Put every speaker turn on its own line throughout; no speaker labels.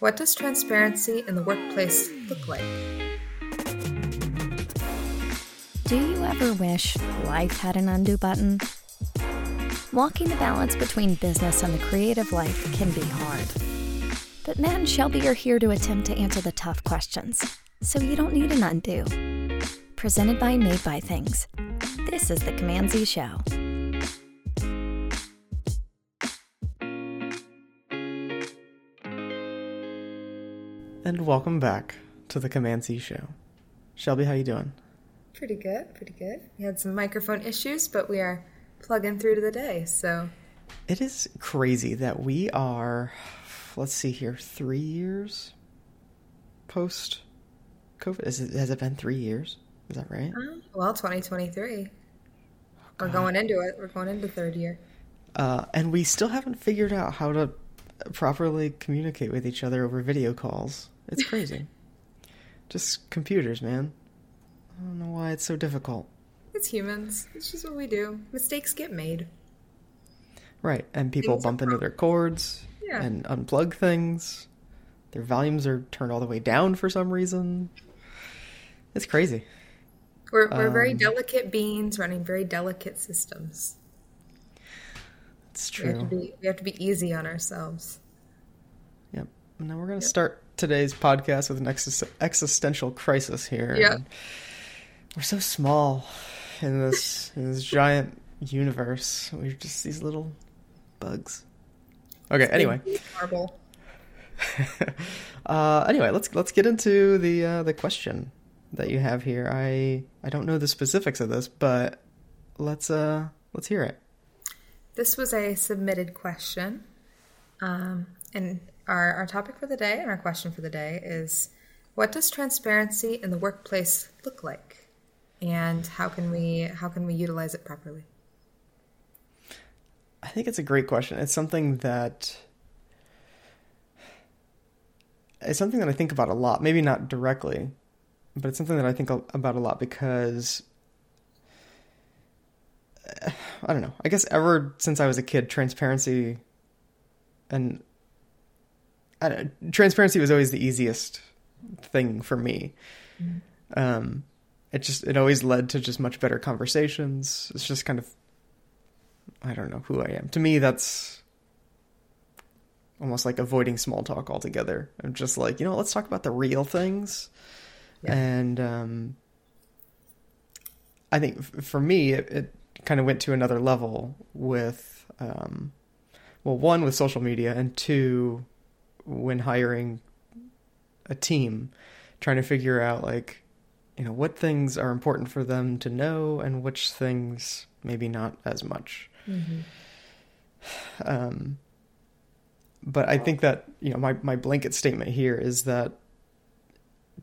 What does transparency in the workplace look like?
Do you ever wish life had an undo button? Walking the balance between business and the creative life can be hard. But Matt and Shelby are here to attempt to answer the tough questions, so you don't need an undo. Presented by Made by Things. This is the Command Z Show.
And welcome back to the Command Z Show. Shelby, how you doing?
Pretty good, pretty good. We had some microphone issues, but we are plugging through to the day, so.
It is crazy that we are, let's see here, three years post COVID. Is it, has it been three years? Is that right?
Uh, well, 2023. We're going into it. We're going into third year.
Uh, and we still haven't figured out how to properly communicate with each other over video calls. It's crazy. just computers, man. I don't know why it's so difficult.
It's humans. It's just what we do. Mistakes get made.
Right, and people
Things
bump into their cords
Yeah.
and unplug things. Their volumes are turned all the way down for some reason. It's crazy.
We're, we're very
Um,
delicate beings running very delicate systems.
It's
We have, to
true.
be, we have to be easy on ourselves.
Yep. Now we're going to start today's podcast with an exis- existential crisis here.
Yeah.
And We're so small in this in this giant universe. We're just these little bugs. Okay, anyway.
Marble.
uh, anyway, let's let's get into the uh, the question that you have here. I I don't know the specifics of this, but let's uh let's hear it.
This was a submitted question. Um, and our, our topic for the day and our question for the day is what does transparency in the workplace look like? And how can we how can we utilize it properly?
I think it's a great question. It's something that it's something that I think about a lot. Maybe not directly, but it's something that I think about a lot because I don't know. I guess ever since I was a kid, transparency and I don't, transparency was always the easiest thing for me. Um, it just it always led to just much better conversations. It's just kind of I don't know who I am. To me, that's almost like avoiding small talk altogether. I'm just like, you know, let's talk about the real things.
Yeah.
And um, I think f- for me, it, it kind of went to another level with, um, well, one with social media, and two, when hiring a team, trying to figure out like, you know, what things are important for them to know and which things maybe not as much. Um, but I think that you know my my blanket statement here is that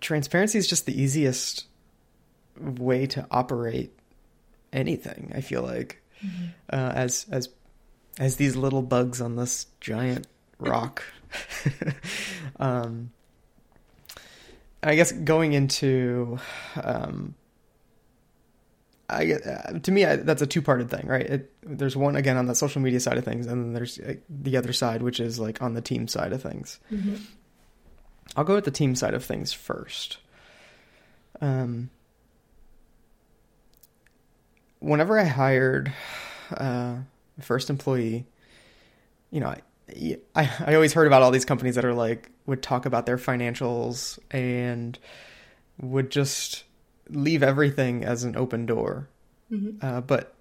transparency is just the easiest way to operate anything. I feel like uh, as as as these little bugs on this giant rock. um, I guess going into um, I uh, to me I, that's a two-parted thing, right? It, there's one again on the social media side of things, and then there's uh, the other side, which is like on the team side of things. I'll go with the team side of things first. Um, whenever I hired uh, my first employee, you know, I, I I always heard about all these companies that are like would talk about their financials and would just leave everything as an open door. Uh, but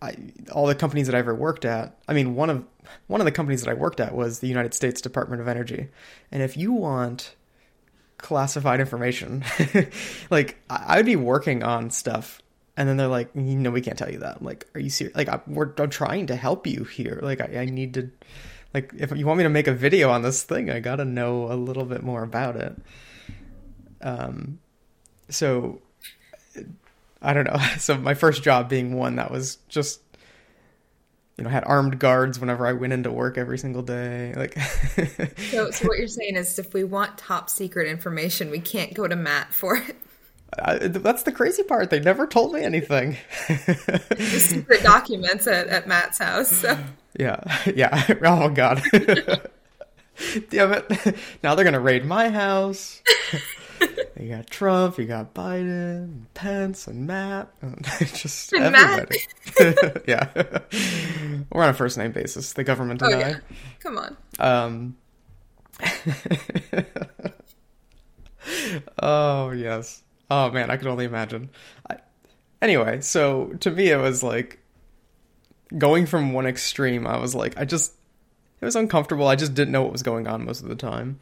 I, all the companies that I ever worked at, I mean, one of one of the companies that I worked at was the United States Department of Energy, and if you want classified information, like I'd be working on stuff, and then they're like, no, we can't tell you that." I'm like, "Are you serious?" Like, I, we're I'm trying to help you here. Like, I, I need to, like, if you want me to make a video on this thing, I got to know a little bit more about it. Um, so I don't know. So my first job being one that was just you know had armed guards whenever I went into work every single day. Like
So, so what you're saying is if we want top secret information, we can't go to Matt for it.
I, that's the crazy part. They never told me anything.
The secret documents at, at Matt's house. So
yeah, yeah. Oh god. Damn it. Now they're going to raid my house. you got Trump, you got Biden, Pence, and Matt. And just
And
everybody. yeah. We're on a first name basis, the government and
Oh,
I.
yeah. Come on.
Um. oh yes. Oh man, I can only imagine. I, anyway, so to me, it was like going from one extreme. I was like, I just it was uncomfortable. I just didn't know what was going on most of the time.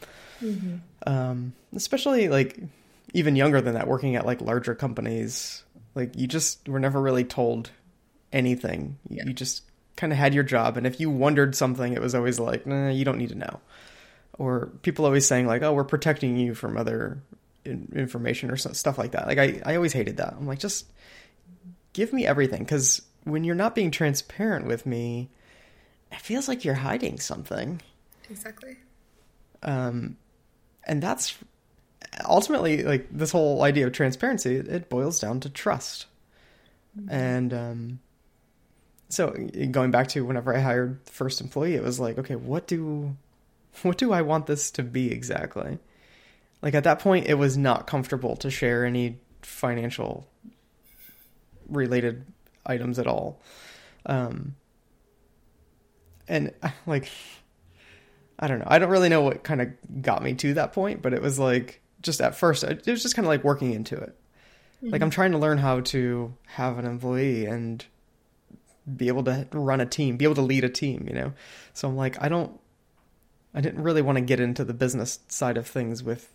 Um, especially like even younger than that, working at like larger companies. Like you just were never really told anything. You,
Yeah.
you just kind of had your job, and if you wondered something, it was always like, nah, you don't need to know. Or people always saying like, oh, we're protecting you from other information or stuff like that. Like I, I always hated that. I'm like, just give me everything, because when you're not being transparent with me, it feels like you're hiding something.
Exactly.
Um, and that's ultimately like this whole idea of transparency. It, it boils down to trust. And um, so going back to whenever I hired the first employee, it was like, okay, what do what do I want this to be exactly? Like at that point, it was not comfortable to share any financial related items at all. Um, and like I don't know. I don't really know what kind of got me to that point, but it was like just at first, it was just kind of like working into it. Like I'm trying to learn how to have an employee and be able to run a team, be able to lead a team, you know? So I'm like, I don't, I didn't really want to get into the business side of things with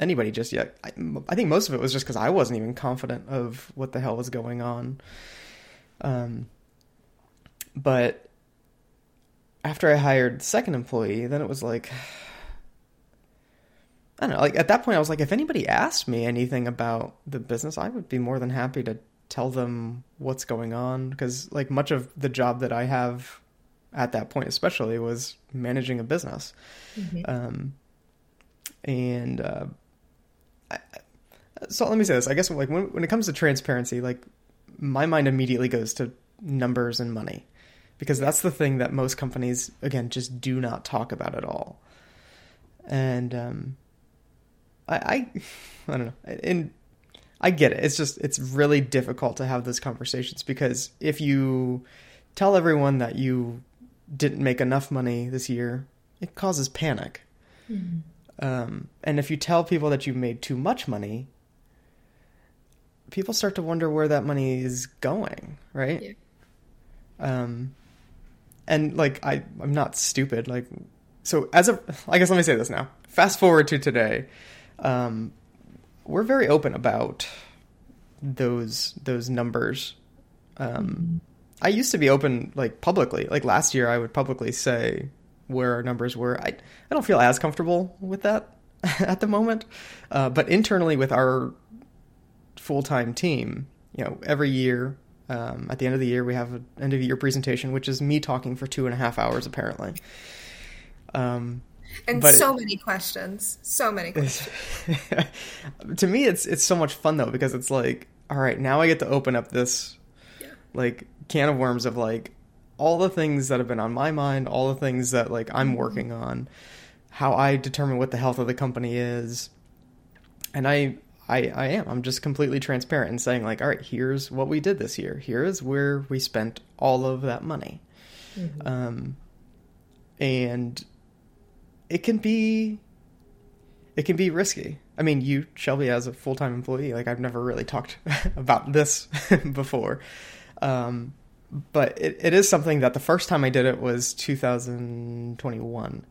anybody just yet. I, I think most of it was just because I wasn't even confident of what the hell was going on. Um, but after I hired the second employee, then it was like, I don't know. Like at that point, I was like, if anybody asked me anything about the business, I would be more than happy to tell them what's going on because like much of the job that I have at that point, especially, was managing a business. Um, and uh, I, so let me say this: I guess like when when it comes to transparency, like my mind immediately goes to numbers and money because that's the thing that most companies again just do not talk about at all. And um, I, I, I don't know, and I get it. It's just it's really difficult to have those conversations because if you tell everyone that you didn't make enough money this year, it causes panic. Um, and if you tell people that you made too much money, people start to wonder where that money is going, right?
Yeah.
Um, and like I, I'm not stupid. Like, so as a, I guess let me say this now. Fast forward to today, um, we're very open about those those numbers. Um, I used to be open like publicly. Like last year, I would publicly say where our numbers were. I I don't feel as comfortable with that at the moment, uh, but internally with our full time team, you know, every year um, at the end of the year we have an end of year presentation, which is me talking for two and a half hours apparently. Um,
And so many questions. So many questions.
to me it's it's so much fun though because it's like all right now i get to open up this
Yeah.
like can of worms of like all the things that have been on my mind all the things that like i'm working on how i determine what the health of the company is. And i i i am. I'm just completely transparent and saying like all right here's what we did this year. Here is where we spent all of that money. Um and it can be it can be risky. I mean, you, Shelby, as a full time employee, like I've never really talked about this before. Um, but it, it is something that the first time I did it was 2021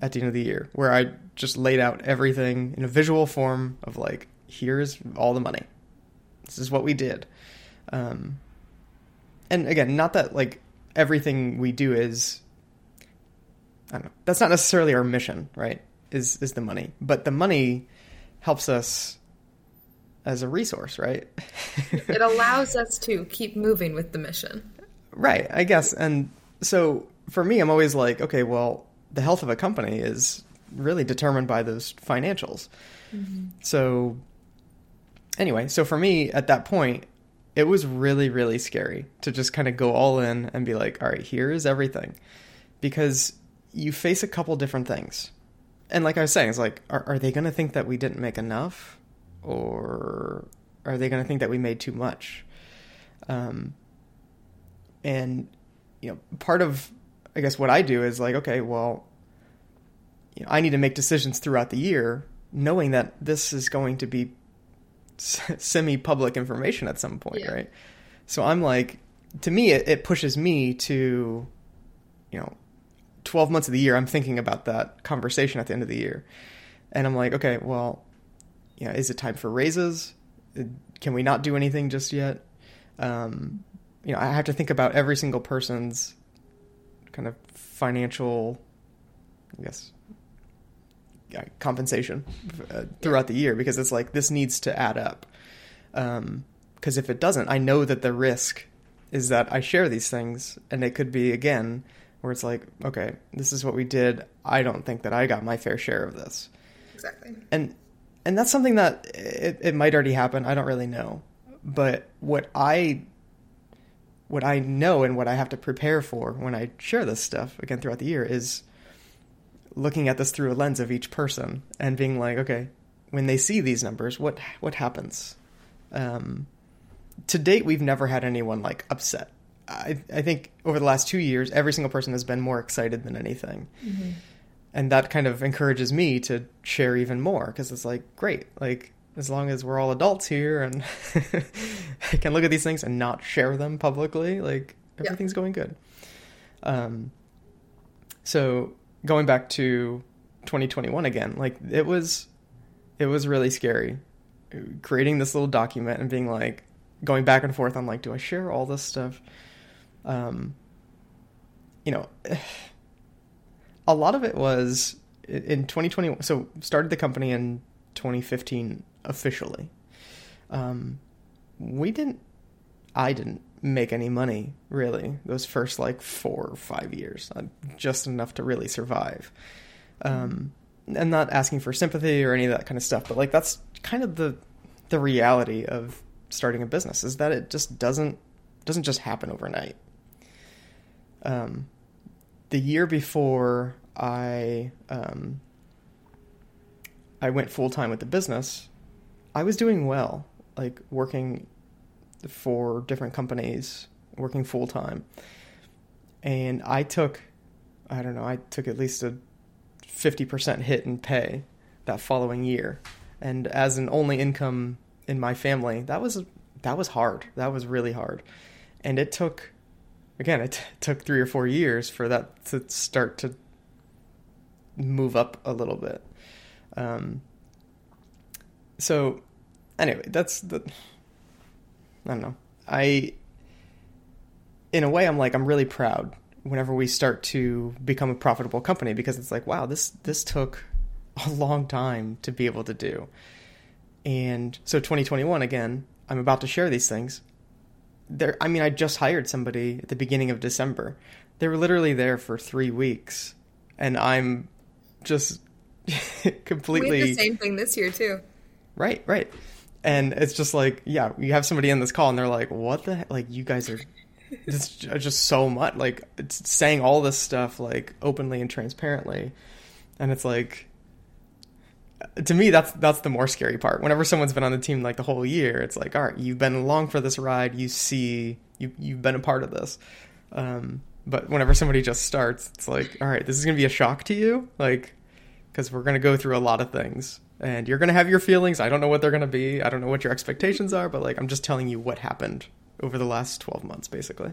at the end of the year, where I just laid out everything in a visual form of like, here's all the money. This is what we did. Um, and again, not that like everything we do is I don't know. That's not necessarily our mission, right? Is is the money, but the money helps us as a resource, right?
it allows us to keep moving with the mission.
right, I guess. And so for me, I'm always like, okay, well, the health of a company is really determined by those financials. Mm-hmm. So anyway, so for me at that point, it was really really scary to just kind of go all in and be like, all right, here is everything. Because you face a couple different things. And like I was saying, it's like, are, are they going to think that we didn't make enough? Or are they going to think that we made too much? Um, and, you know, part of, I guess, what I do is like, okay, well, you know, I need to make decisions throughout the year, knowing that this is going to be semi public information at some point, yeah. right? So I'm like, to me, it, it pushes me to, you know, 12 months of the year, I'm thinking about that conversation at the end of the year. And I'm like, okay, well, you know, is it time for raises? Can we not do anything just yet? Um, you know, I have to think about every single person's kind of financial, I guess, compensation uh, throughout the year because it's like this needs to add up. Because um, if it doesn't, I know that the risk is that I share these things, and it could be again where it's like, okay, this is what we did. I don't think that I got my fair share of this.
Exactly.
And and that's something that it, it might already happen. I don't really know. But what I what I know and what I have to prepare for when I share this stuff again throughout the year is looking at this through a lens of each person and being like, okay, when they see these numbers, what what happens? Um, to date, we've never had anyone like upset I, I think over the last two years, every single person has been more excited than anything. Mm-hmm. And that kind of encourages me to share even more because it's like, great, like, as long as we're all adults here and I can look at these things and not share them publicly, like, everything's yeah. going good. Um, so going back to 2021 again, like, it was, it was really scary creating this little document and being like, going back and forth on like, do I share all this stuff? um, you know, a lot of it was in 2021. So started the company in 2015 officially. Um, we didn't. I didn't make any money really those first like four or five years, uh, just enough to really survive. Um, and not asking for sympathy or any of that kind of stuff, but like that's kind of the the reality of starting a business is that it just doesn't doesn't just happen overnight um, the year before I um, I went full time with the business, I was doing well, like working for different companies, working full time, and I took, I don't know, I took at least a fifty percent hit in pay that following year, and as an only income in my family, that was that was hard. That was really hard, and it took again, it t- took three or four years for that to start to move up a little bit. Um, so, anyway, that's the. I don't know. I, in a way, I'm like I'm really proud whenever we start to become a profitable company because it's like, wow, this this took a long time to be able to do. And so 2021 again, I'm about to share these things there I mean I just hired somebody at the beginning of December. They were literally there for 3 weeks and I'm just completely
We the same thing this year too.
Right, right. And it's just like, yeah, you have somebody in this call and they're like, "What the heck? like you guys are it's just so much like it's saying all this stuff like openly and transparently." And it's like to me that's that's the more scary part. Whenever someone's been on the team like the whole year it's like all right you've been along for this ride. You see you you've been a part of this. Um, but whenever somebody just starts it's like all right this is going to be a shock to you like because we're going to go through a lot of things. And you're going to have your feelings. I don't know what they're going to be. I don't know what your expectations are but like i'm just telling you what happened over the last 12 months basically.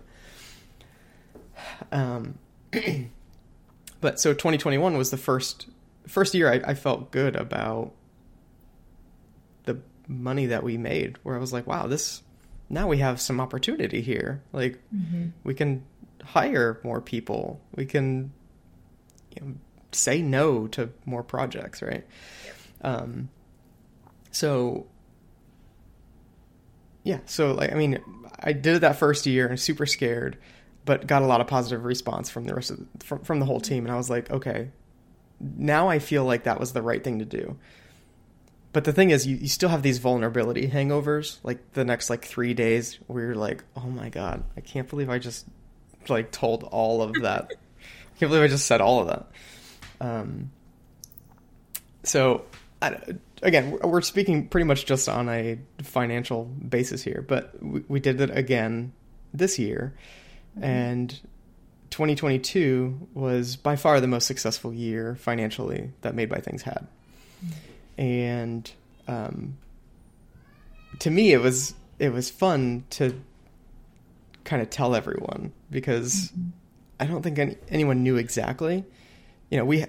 Um but so 2021 was the first first year I, I felt good about the money that we made where I was like, wow, this now we have some opportunity here. Like mm-hmm. we can hire more people. We can you know, say no to more projects, right? Um, so yeah, so like I mean, I did it that first year and super scared, but got a lot of positive response from the rest of the, from, from the whole team, and I was like, okay, now I feel like that was the right thing to do. But the thing is, you, you still have these vulnerability hangovers, like the next like three days, where you're like, oh my god, I can't believe I just like told all of that I can't believe I just said all of that. Um, so, I, again, we're speaking pretty much just on a financial basis here, but we, we did it again this year, and 2022 was by far the most successful year financially that Made by Things had, and um, to me, it was it was fun to kind of tell everyone because mm-hmm. I don't think any, anyone knew exactly. You know, we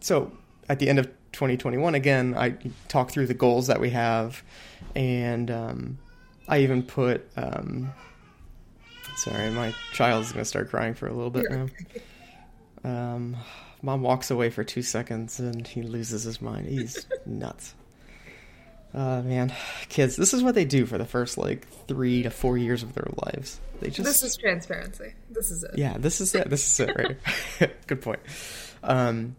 so at the end of 2021 again, I talk through the goals that we have, and um, I even put. Um, sorry, my child is going to start crying for a little bit now. Um, mom walks away for two seconds and he loses his mind. He's nuts. Uh, man, kids, this is what they do for the first like three to four years of their lives. They just
this is transparency. This is it.
Yeah, this is it. This is it. Right. Good point. Um,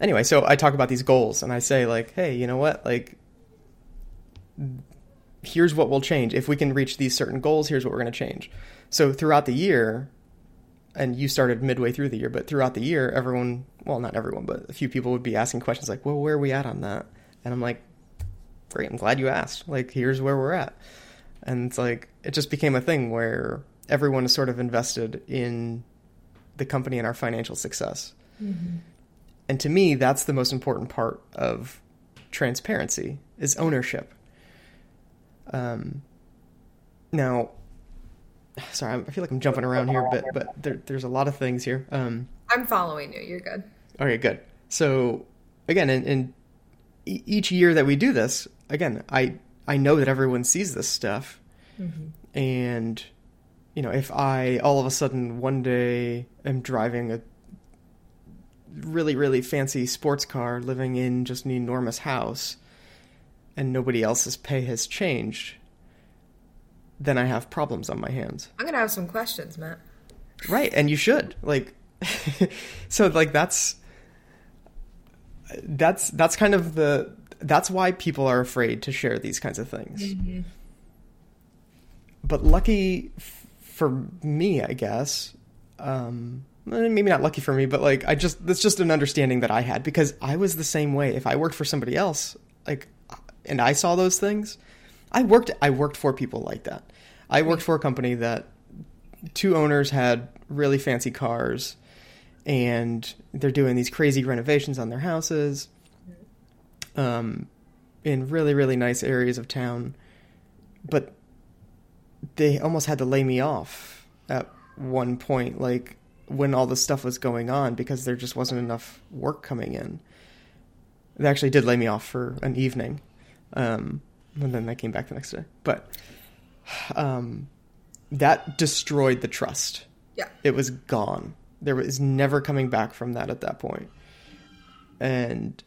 anyway, so I talk about these goals and I say like, hey, you know what? Like, here's what will change if we can reach these certain goals. Here's what we're going to change. So throughout the year, and you started midway through the year, but throughout the year, everyone, well, not everyone, but a few people would be asking questions like, well, where are we at on that? And I'm like, great, I'm glad you asked. Like, here's where we're at. And it's like, it just became a thing where everyone is sort of invested in the company and our financial success. Mm-hmm. And to me, that's the most important part of transparency is ownership. Um, now, sorry, I feel like I'm jumping around here, but but there, there's a lot of things here. Um,
I'm following you. You're good.
Okay, good. So again, in, in each year that we do this, again, I I know that everyone sees this stuff, mm-hmm. and you know, if I all of a sudden one day am driving a really really fancy sports car, living in just an enormous house, and nobody else's pay has changed, then I have problems on my hands.
I'm gonna have some questions, Matt.
Right, and you should like. so like that's that's that's kind of the that's why people are afraid to share these kinds of things. Mm-hmm. But lucky f- for me, I guess. Um, maybe not lucky for me, but like I just that's just an understanding that I had because I was the same way. If I worked for somebody else, and I saw those things, I worked I worked for people like that. I worked for a company that two owners had really fancy cars and they're doing these crazy renovations on their houses um, in really really nice areas of town. But they almost had to lay me off at one point like when all this stuff was going on because there just wasn't enough work coming in. They actually did lay me off for an evening um, and then I came back the next day but um, that destroyed the trust
yeah
it was gone there was never coming back from that at that point. And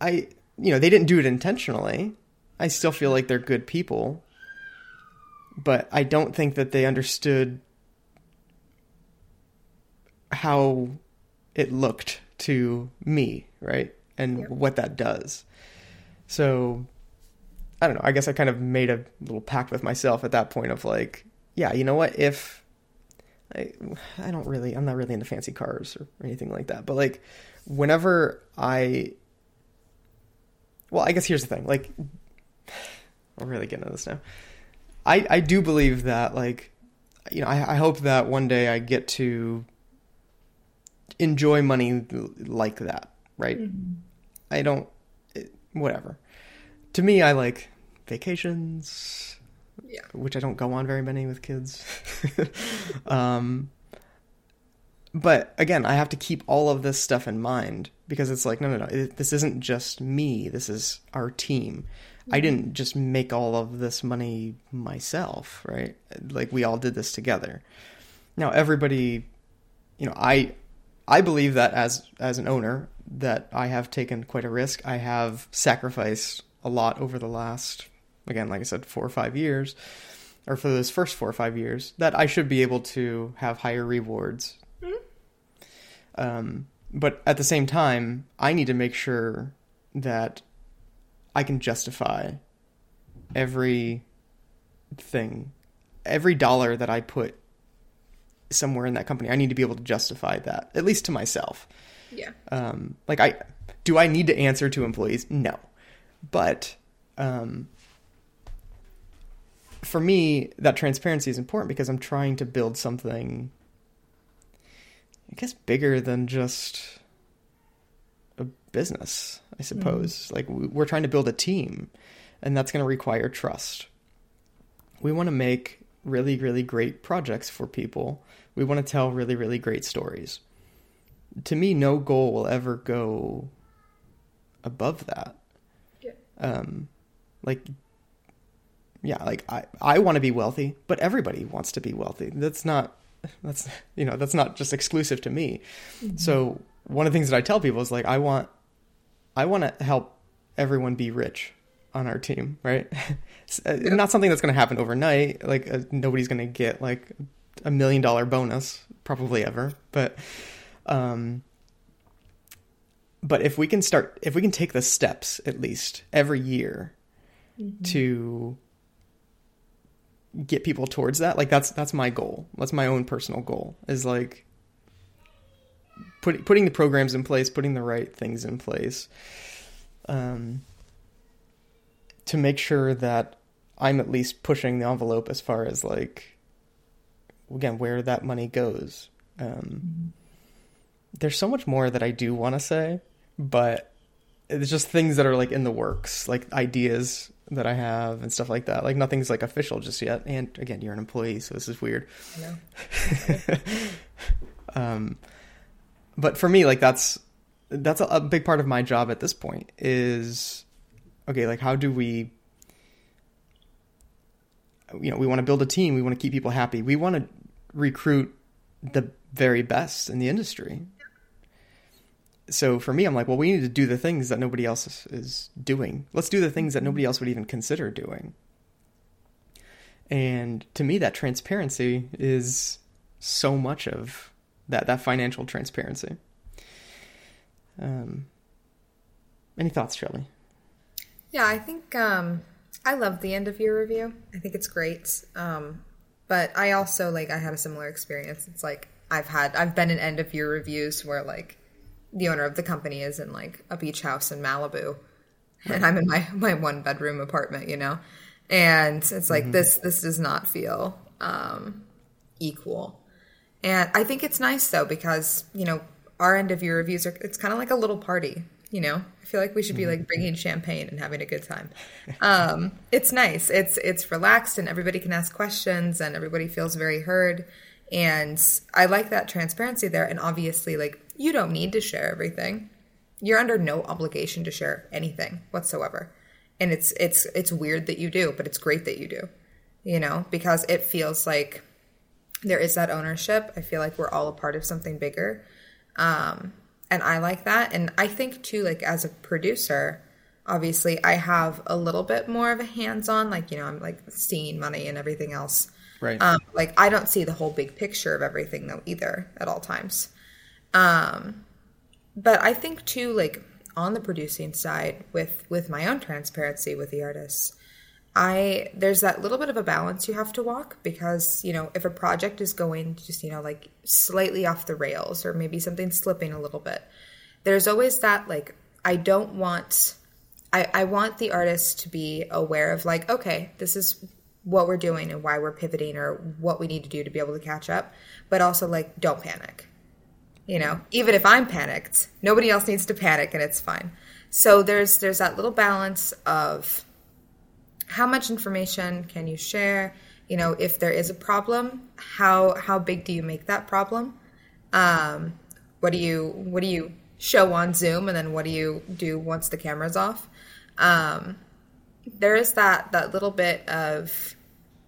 I, you know, they didn't do it intentionally. I still feel like they're good people. But I don't think that they understood how it looked to me, right? And what that does. So I don't know. I guess I kind of made a little pact with myself at that point of like, yeah, you know what? If I, I don't really, I'm not really into fancy cars or, anything like that. But like, whenever I, well, I guess here's the thing. Like, I'm really getting into this now. I, I do believe that, like, you know, I, I hope that one day I get to enjoy money like that, right? Mm-hmm. I don't, whatever. To me, I like vacations,
yeah.
Which I don't go on very many with kids. um, but again, I have to keep all of this stuff in mind because it's like, no, no, no, it, this isn't just me. This is our team. Mm-hmm. I didn't just make all of this money myself, right? Like we all did this together. Now everybody, you know, I, I believe that as as an owner that I have taken quite a risk. I have sacrificed a lot over the last again, like I said, four or five years, or for those first four or five years, that I should be able to have higher rewards. Mm-hmm. Um, but at the same time, I need to make sure that I can justify every thing, every dollar that I put somewhere in that company. I need to be able to justify that, at least to myself.
Yeah.
Um, like I do I need to answer to employees? No. But um, for me, that transparency is important because I'm trying to build something I guess bigger than just a business, I suppose. Mm. Like we're trying to build a team and that's going to require trust. We want to make really really great projects for people. We want to tell really really great stories to me, no goal will ever go above that. Yeah. Um, like, yeah, like I, I want to be wealthy, but everybody wants to be wealthy. That's not, that's, you know, that's not just exclusive to me. Mm-hmm. So one of the things that I tell people is like, I want, I want to help everyone be rich on our team, right? Uh, yeah. Not something that's going to happen overnight. Like uh, nobody's going to get like a million dollar bonus, probably ever, but um, but if we can start, if we can take the steps at least every year mm-hmm. to get people towards that, like that's that's my goal. That's my own personal goal. Is like putting putting the programs in place, putting the right things in place, um, to make sure that I'm at least pushing the envelope as far as like again where that money goes. Um, mm-hmm there's so much more that I do want to say, but it's just things that are like in the works, like ideas that I have and stuff like that. Like nothing's like official just yet. And again, you're an employee, so this is weird. um, but for me, like that's that's a, a big part of my job at this point is okay. Like how do we? You know, we want to build a team. We want to keep people happy. We want to recruit the very best in the industry so for me, I'm like, well, we need to do the things that nobody else is doing. Let's do the things that nobody else would even consider doing. And to me, that transparency is so much of that that financial transparency. Um, any thoughts, Shelby?
Yeah, I think um, I love the end of year review. I think it's great. Um, but I also like I had a similar experience. It's like I've had I've been in end of year reviews where like the owner of the company is in like a beach house in Malibu, and I'm in my my one bedroom apartment, you know, and it's like mm-hmm. this this does not feel um, equal, and I think it's nice though because you know our end of year reviews are it's kind of like a little party, you know. I feel like we should be like bringing champagne and having a good time. Um, it's nice. It's it's relaxed and everybody can ask questions and everybody feels very heard. And I like that transparency there. And obviously, like you don't need to share everything. You're under no obligation to share anything whatsoever. And it's it's it's weird that you do, but it's great that you do. You know, because it feels like there is that ownership. I feel like we're all a part of something bigger. Um and I like that. And I think too, like as a producer, obviously I have a little bit more of a hands-on, like, you know, I'm like seeing money and everything else.
Right.
Um, like I don't see the whole big picture of everything though either at all times. Um, but I think too, like on the producing side, with with my own transparency with the artists, I there's that little bit of a balance you have to walk because you know if a project is going just you know like slightly off the rails or maybe something slipping a little bit, there's always that like I don't want. I, I want the artist to be aware of like okay this is what we're doing and why we're pivoting or what we need to do to be able to catch up but also like don't panic you know even if i'm panicked nobody else needs to panic and it's fine so there's there's that little balance of how much information can you share you know if there is a problem how how big do you make that problem um, what do you what do you show on zoom and then what do you do once the camera's off um, there is that that little bit of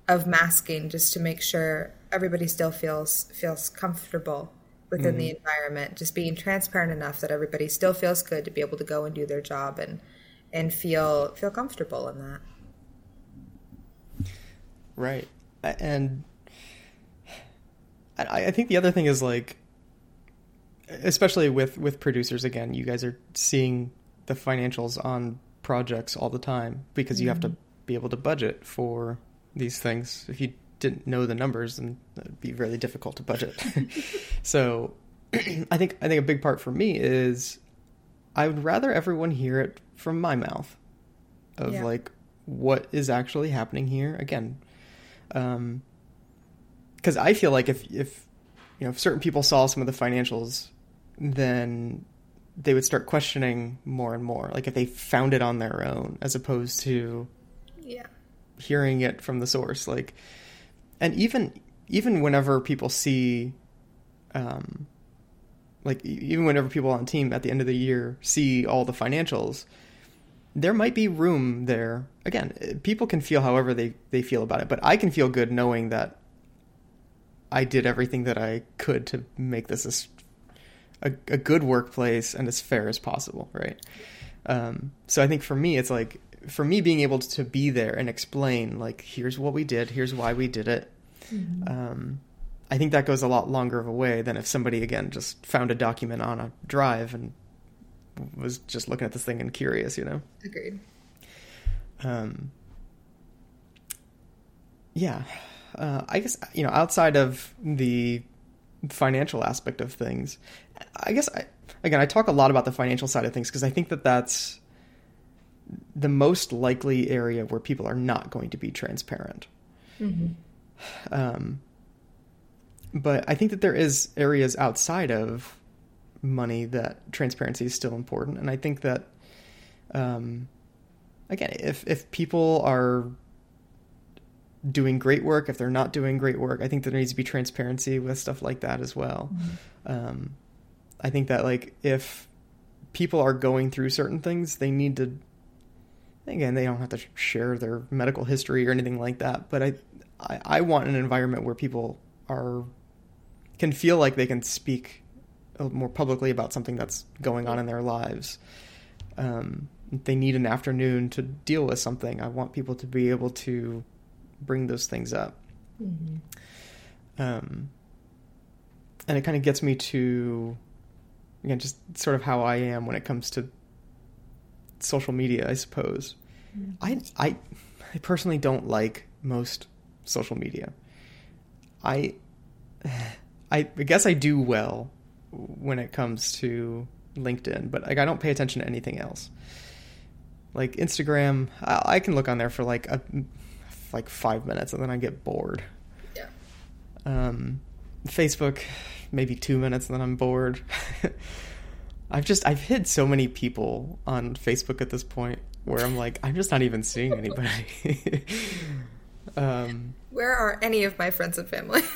of masking just to make sure everybody still feels feels comfortable within mm-hmm. the environment, just being transparent enough that everybody still feels good to be able to go and do their job and and feel feel comfortable in that.
Right, and I, I think the other thing is like, especially with with producers, again, you guys are seeing the financials on projects all the time because mm-hmm. you have to mm-hmm. be able to budget for these things. If you didn't know the numbers, then it'd be really difficult to budget. so, I think I think a big part for me is I would rather everyone hear it from my mouth of
Yeah.
like what is actually happening here again. Um, because I feel like if if you know if certain people saw some of the financials, then they would start questioning more and more. Like if they found it on their own, as opposed to
Yeah.
hearing it from the source. Like, and even even whenever people see, um, like even whenever people on team at the end of the year see all the financials, there might be room there. Again, people can feel however they they feel about it, but I can feel good knowing that I did everything that I could to make this as a, a good workplace and as fair as possible, right? Um, so I think for me, it's like for me being able to be there and explain, like, here's what we did, here's why we did it. Um, I think that goes a lot longer of a way than if somebody again just found a document on a drive and was just looking at this thing and curious, you know.
Agreed.
Um, yeah, uh, I guess you know outside of the financial aspect of things, I guess I again I talk a lot about the financial side of things because I think that that's the most likely area where people are not going to be transparent. Um, but I think that there is areas outside of money that transparency is still important, and I think that um, again, if if people are doing great work, if they're not doing great work, I think there needs to be transparency with stuff like that as well. Um, I think that like if people are going through certain things, they need to. Again, they don't have to share their medical history or anything like that, but I, I, I want an environment where people are can feel like they can speak more publicly about something that's going on in their lives. Um, they need an afternoon to deal with something. I want people to be able to bring those things up. Um, and it kind of gets me to, again, just sort of how I am when it comes to social media, I suppose. I, I, I personally don't like most social media. I, I guess I do well when it comes to LinkedIn, but like I don't pay attention to anything else. Like Instagram, I, I can look on there for like a like five minutes and then I get bored.
Yeah.
Um, Facebook, maybe two minutes and then I'm bored. I've just I've hid so many people on Facebook at this point where I'm like I'm just not even seeing anybody. um,
Where are any of my friends and family?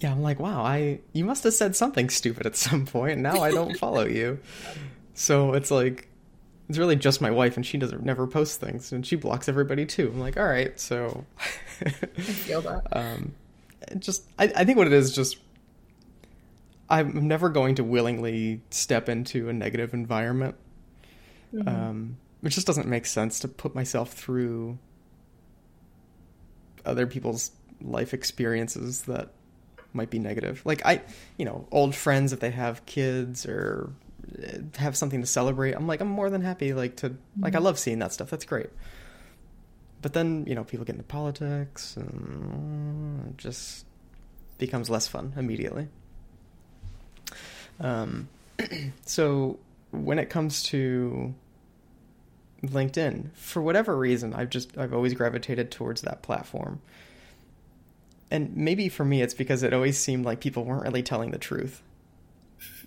yeah, I'm like, wow, I you must have said something stupid at some point. Now I don't follow you. So it's like it's really just my wife, and she doesn't never post things, and she blocks everybody too. I'm like, all right, so
I feel that.
um, just I, I think what it is just I'm never going to willingly step into a negative environment. Um, it just doesn't make sense to put myself through other people's life experiences that might be negative. Like I, you know, old friends if they have kids or uh, have something to celebrate, I'm like I'm more than happy like to like I love seeing that stuff. That's great. But then, you know, people get into politics and it just becomes less fun immediately. Um so when it comes to LinkedIn, for whatever reason, I've just I've always gravitated towards that platform. And maybe for me it's because it always seemed like people weren't really telling the truth.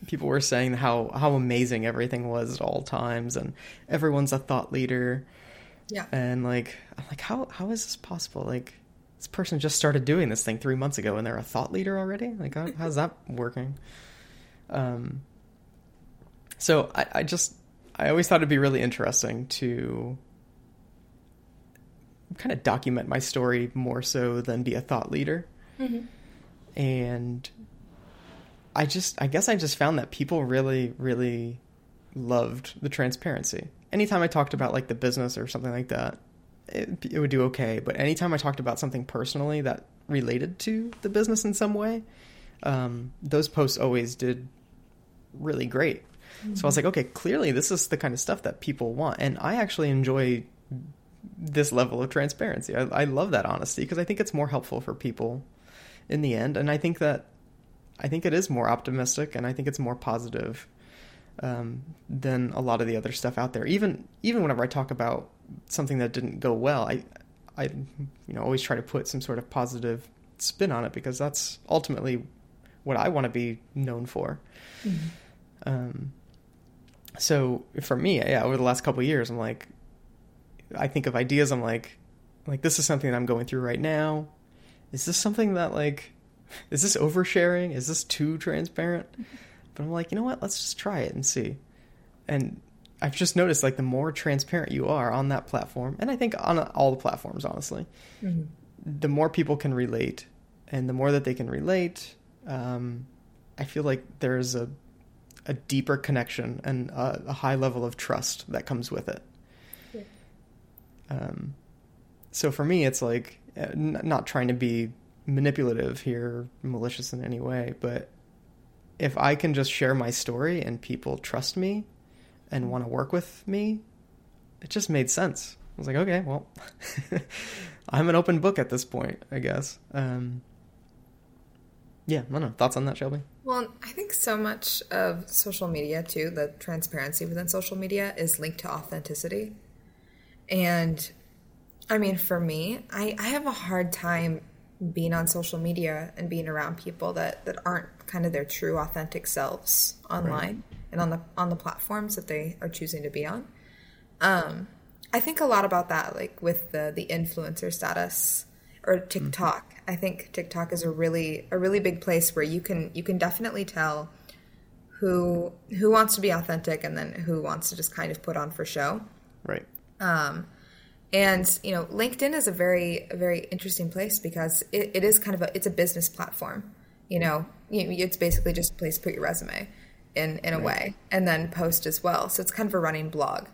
People were saying how how amazing everything was at all times and everyone's a thought leader
Yeah.
and like I'm like how how is this possible? Like this person just started doing this thing 3 months ago and they're a thought leader already? Like how, how's that working? Um so I, I just I always thought it'd be really interesting to kind of document my story more so than be a thought leader. And I just I guess I just found that people really really loved the transparency. Anytime I talked about like the business or something like that, it, it would do okay. But anytime I talked about something personally that related to the business in some way, um, those posts always did really great. So I was like, okay, clearly this is the kind of stuff that people want, and I actually enjoy this level of transparency. I, I love that honesty because I think it's more helpful for people in the end, and I think that I think it is more optimistic, and I think it's more positive um, than a lot of the other stuff out there. Even even whenever I talk about something that didn't go well, I I you know always try to put some sort of positive spin on it because that's ultimately what I want to be known for. Mm-hmm. Um, so for me, yeah, over the last couple years, I'm like, I think of ideas. I'm like, like this is something that I'm going through right now. Is this something that like, is this oversharing? Is this too transparent? But I'm like, you know what? Let's just try it and see. And I've just noticed like the more transparent you are on that platform, and I think on all the platforms, honestly, mm-hmm. the more people can relate, and the more that they can relate, um, I feel like there's a a deeper connection and a, a, high level of trust that comes with it. Um, so for me, it's like uh, n- not trying to be manipulative here, malicious in any way, but if I can just share my story and people trust me and want to work with me, it just made sense. I was like, okay, well, I'm an open book at this point, I guess. Um, yeah, I don't know. Thoughts on that, Shelby?
Well, I think so much of social media, too, the transparency within social media is linked to authenticity. And I mean, for me, I, I have a hard time being on social media and being around people that, that aren't kind of their true authentic selves online right. and on the on the platforms that they are choosing to be on. Um, I think a lot about that, like with the the influencer status or mm-hmm. TikTok. Mm-hmm. I think TikTok is a really a really big place where you can you can definitely tell who who wants to be authentic and then who wants to just kind of put on for show.
Right.
Um, and you know, LinkedIn is a very a very interesting place because it, it is kind of a it's a business platform. You know, it's basically just a place to put your resume in in a right. way, and then post as well. So it's kind of a running blog.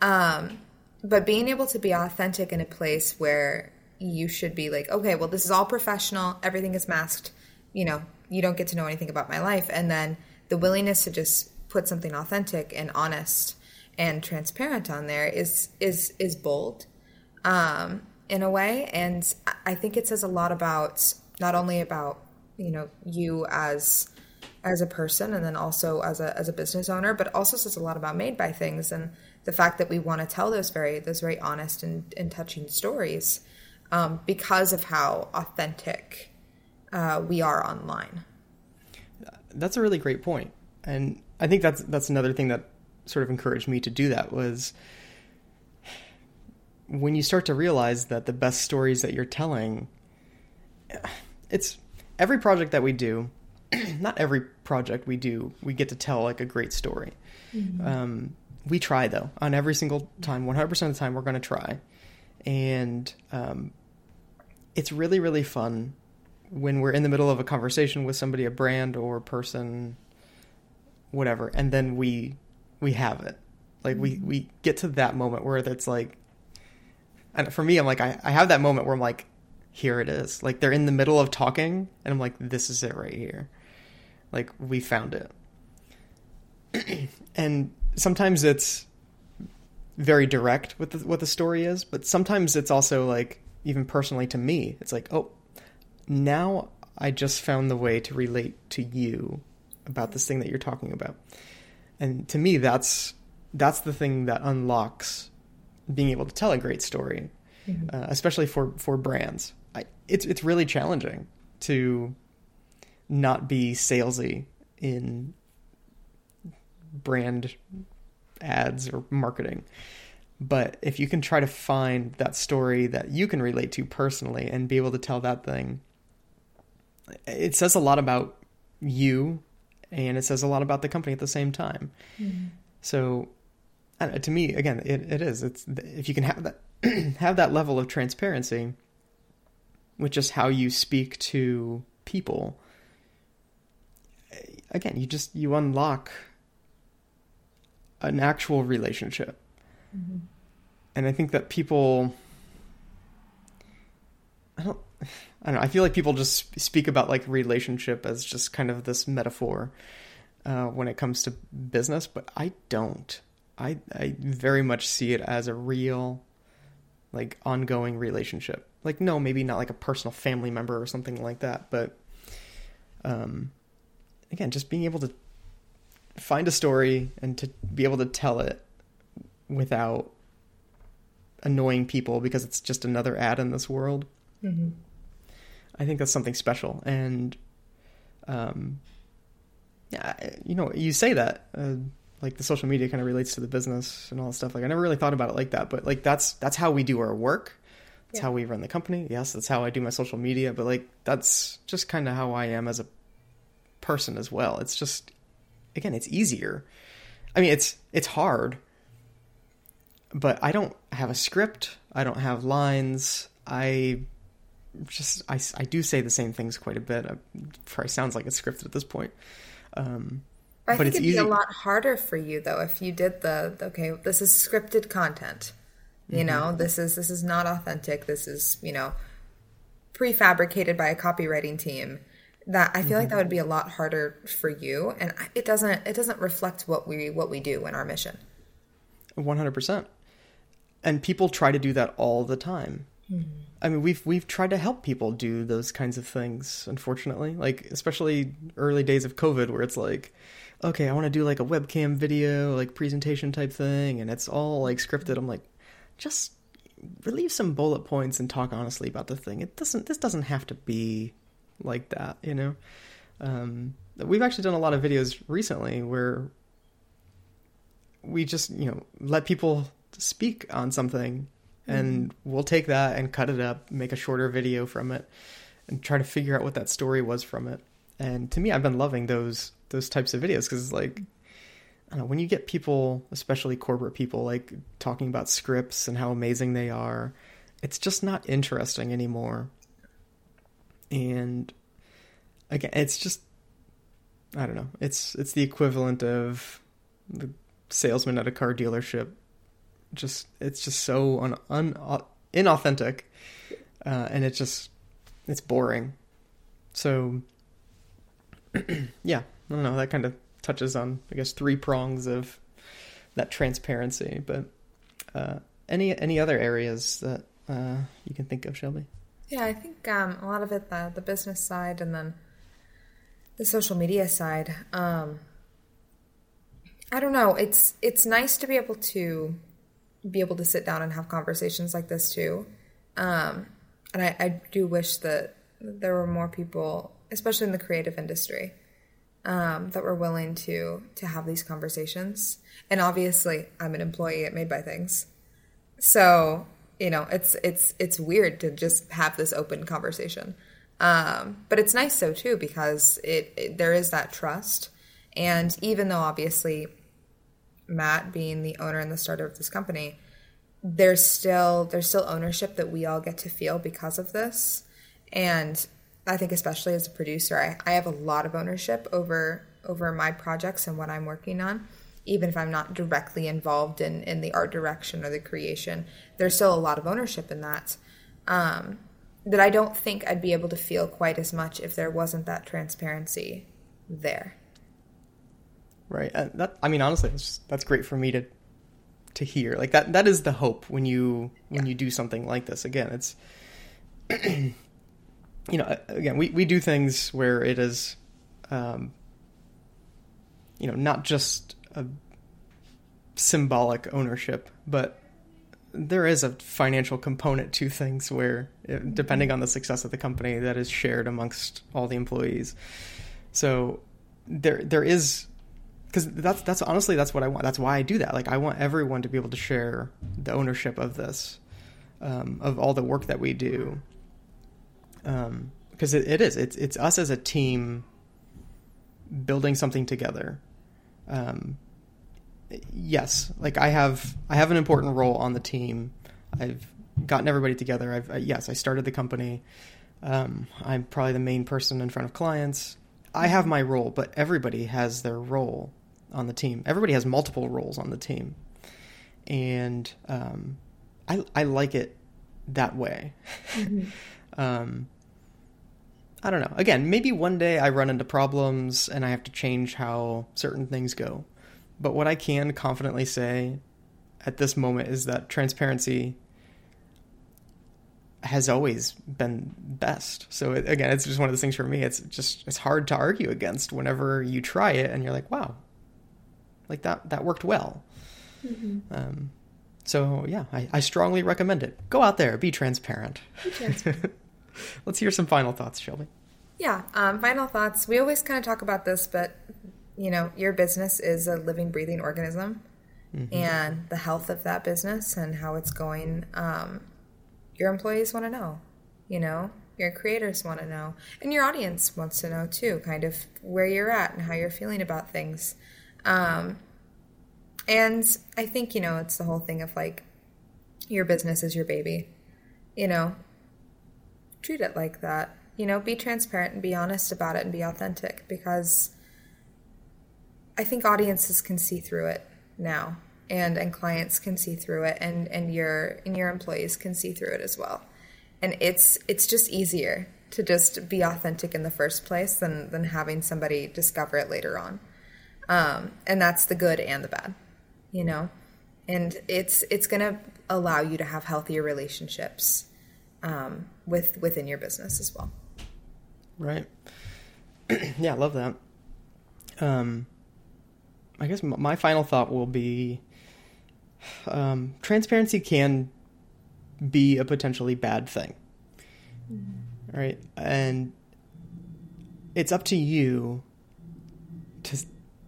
Um, but being able to be authentic in a place where you should be like, okay, well, this is all professional. Everything is masked. You know, you don't get to know anything about my life, and then the willingness to just put something authentic and honest and transparent on there is is is bold um, in a way. And I think it says a lot about not only about you know you as as a person and then also as a as a business owner, but also says a lot about made by things and the fact that we want to tell those very those very honest and, and touching stories um, because of how authentic uh, we are online.
That's a really great point, and I think that's that's another thing that sort of encouraged me to do that was when you start to realize that the best stories that you're telling it's every project that we do not every project we do we get to tell like a great story. Mm-hmm. um, we try though. On every single time 100% of the time we're going to try. And um, it's really really fun when we're in the middle of a conversation with somebody a brand or person whatever and then we we have it like we we get to that moment where it's like and for me, I'm like, I, I have that moment where I'm like, here it is. Like they're in the middle of talking, and I'm like, this is it right here. Like we found it. and sometimes it's very direct with the, what the story is, but sometimes it's also like even personally to me, it's like, oh, now I just found the way to relate to you about this thing that you're talking about. And to me, that's that's the thing that unlocks being able to tell a great story, mm-hmm. uh, especially for for brands. I, it's it's really challenging to not be salesy in brand ads or marketing. But if you can try to find that story that you can relate to personally and be able to tell that thing, it says a lot about you and it says a lot about the company at the same time. Mm-hmm. So know, to me, again, it, it is. It's if you can have that have that level of transparency with just how you speak to people. Again, you just you unlock an actual relationship, mm-hmm. and I think that people. I don't. I don't know. I feel like people just speak about like relationship as just kind of this metaphor uh, when it comes to business, but I don't. I I very much see it as a real like ongoing relationship. Like no, maybe not like a personal family member or something like that, but um again, just being able to find a story and to be able to tell it without annoying people because it's just another ad in this world. Mm-hmm. I think that's something special. And, um, yeah, you know, you say that, uh, like the social media kind of relates to the business and all that stuff. Like I never really thought about it like that, but like that's that's how we do our work. That's yeah. how we run the company. Yes, that's how I do my social media, but like that's just kind of how I am as a person as well. It's just again, it's easier. I mean, it's it's hard, but I don't have a script. I don't have lines. I just I, I do say the same things quite a bit. It probably sounds like it's scripted at this point. Um,
I but think it'd easy. be a lot harder for you though if you did the, the okay, this is scripted content. You mm-hmm. know, this is this is not authentic. This is you know prefabricated by a copywriting team. That I feel mm-hmm. like that would be a lot harder for you, and it doesn't it doesn't reflect what we what we do in our mission.
One hundred percent and people try to do that all the time. I mean, we've we've tried to help people do those kinds of things. Unfortunately, like especially early days of COVID, where it's like, okay, I want to do like a webcam video, like presentation type thing, and it's all like scripted. I'm like, just relieve some bullet points and talk honestly about the thing. It doesn't. This doesn't have to be like that, you know. Um, we've actually done a lot of videos recently where we just you know let people speak on something and mm-hmm. we'll take that and cut it up, make a shorter video from it, and try to figure out what that story was from it. And to me, I've been loving those those types of videos because it's like I don't know when you get people, especially corporate people, like talking about scripts and how amazing they are, it's just not interesting anymore. And again, it's just I don't know. It's it's the equivalent of the salesman at a car dealership just it's just so un, un inauthentic, uh, and it's just it's boring. So yeah, I don't know. That kind of touches on I guess three prongs of that transparency. But uh, any any other areas that uh, you can think of, Shelby?
Yeah, I think um, a lot of it the the business side and then the social media side. Um, I don't know. It's it's nice to be able to be able to sit down and have conversations like this too. Um, and I, I, do wish that there were more people, especially in the creative industry, um, that were willing to to have these conversations. And obviously, I'm an employee at Made by Things, so you know it's it's it's weird to just have this open conversation. Um, but it's nice so too because it, it there is that trust, and even though obviously Matt being the owner and the starter of this company, there's still there's still ownership that we all get to feel because of this. And I think especially as a producer, I, I have a lot of ownership over over my projects and what I'm working on. Even if I'm not directly involved in, in the art direction or the creation, there's still a lot of ownership in that. Um, that I don't think I'd be able to feel quite as much if there wasn't that transparency there
right? And that I mean, honestly, that's that's great for me to to hear. Like that that is the hope when you when yeah. you do something like this. Again, it's you know, again, we we do things where it is, um, you know, not just a symbolic ownership, but there is a financial component to things where, eh, depending mm-hmm. on the success of the company, that is shared amongst all the employees. So there there is because that's that's honestly that's what I want. That's why I do that. Like I want everyone to be able to share the ownership of this, um, of all the work that we do. Um, because it, it is it's it's us as a team building something together. Um, yes, like I have I have an important role on the team. I've gotten everybody together. I've uh, yes, I started the company. Um, I'm probably the main person in front of clients. I have my role, but everybody has their role on the team. Everybody has multiple roles on the team, and um, I I like it that way. Mm-hmm. um, I don't know. Again, maybe one day I run into problems and I have to change how certain things go. But what I can confidently say at this moment is that transparency has always been best. So it, again, it's just one of those things for me. It's just it's hard to argue against whenever you try it and you're like, wow, like that that worked well. Mm-hmm. Um, so yeah, I, I, strongly recommend it. Go out there, be transparent. Be transparent. Let's hear some final thoughts, Shelby.
Yeah, um, final thoughts. We always kind of talk about this, but you know, your business is a living, breathing organism, mm-hmm. and the health of that business and how it's going. Um, your employees want to know, you know, your creators want to know, and your audience wants to know too, kind of where you're at and how you're feeling about things. Um, and I think, you know, it's the whole thing of like, your business is your baby, you know, treat it like that. You know, be transparent and be honest about it and be authentic because I think audiences can see through it now and and clients can see through it and and your and your employees can see through it as well. And it's it's just easier to just be authentic in the first place than than having somebody discover it later on um, and that's the good and the bad you know and it's it's going to allow you to have healthier relationships um, with within your business as well
right yeah i love that um I guess my final thought will be um, transparency can be a potentially bad thing. Mm-hmm. Right? And it's up to you to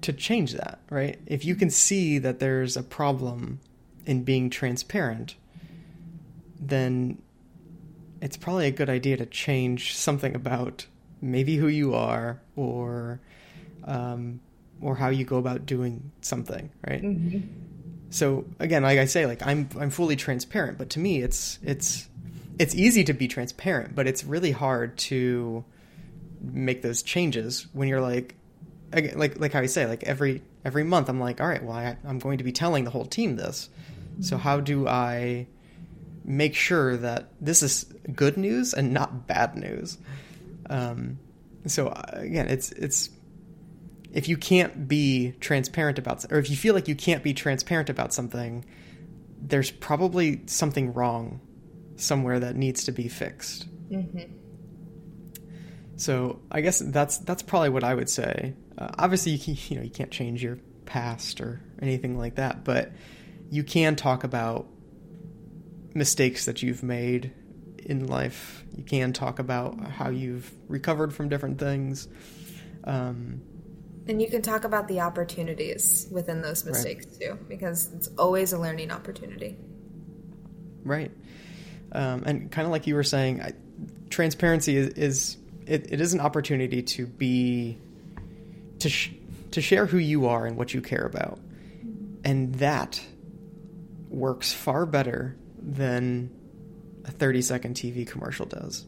to change that, right? If you can see that there's a problem in being transparent, then it's probably a good idea to change something about maybe who you are or um, or how you go about doing something, right? Mm-hmm. So again, like I say, like I'm I'm fully transparent, but to me, it's it's it's easy to be transparent, but it's really hard to make those changes when you're like again, like like how you say, like every every month, I'm like, all right, well, I, I'm going to be telling the whole team this. So how do I make sure that this is good news and not bad news? Um, so uh, again, it's it's if you can't be transparent about or if you feel like you can't be transparent about something there's probably something wrong somewhere that needs to be fixed mm-hmm. so i guess that's that's probably what i would say uh, obviously you, can, you know you can't change your past or anything like that but you can talk about mistakes that you've made in life you can talk about how you've recovered from different things um,
and you can talk about the opportunities within those mistakes right. too, because it's always a learning opportunity.
Right. Um, and kind of like you were saying, I, transparency is, is it, it is an opportunity to be to sh- to share who you are and what you care about, and that works far better than a thirty second TV commercial does.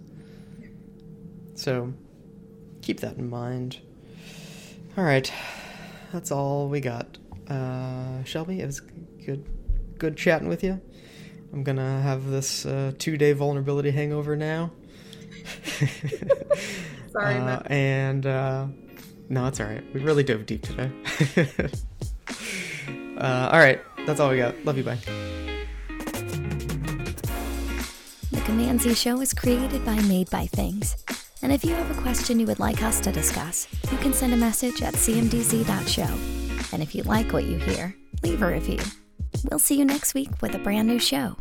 So keep that in mind. All right, that's all we got. Uh, Shelby, it was good, good chatting with you. I'm gonna have this uh, two-day vulnerability hangover now.
Sorry, uh,
and uh, no, it's all right. We really dove deep today. uh, all right, that's all we got. Love you. Bye.
The Command Z Show is created by Made by Things. And if you have a question you would like us to discuss, you can send a message at cmdz.show. And if you like what you hear, leave a review. We'll see you next week with a brand new show.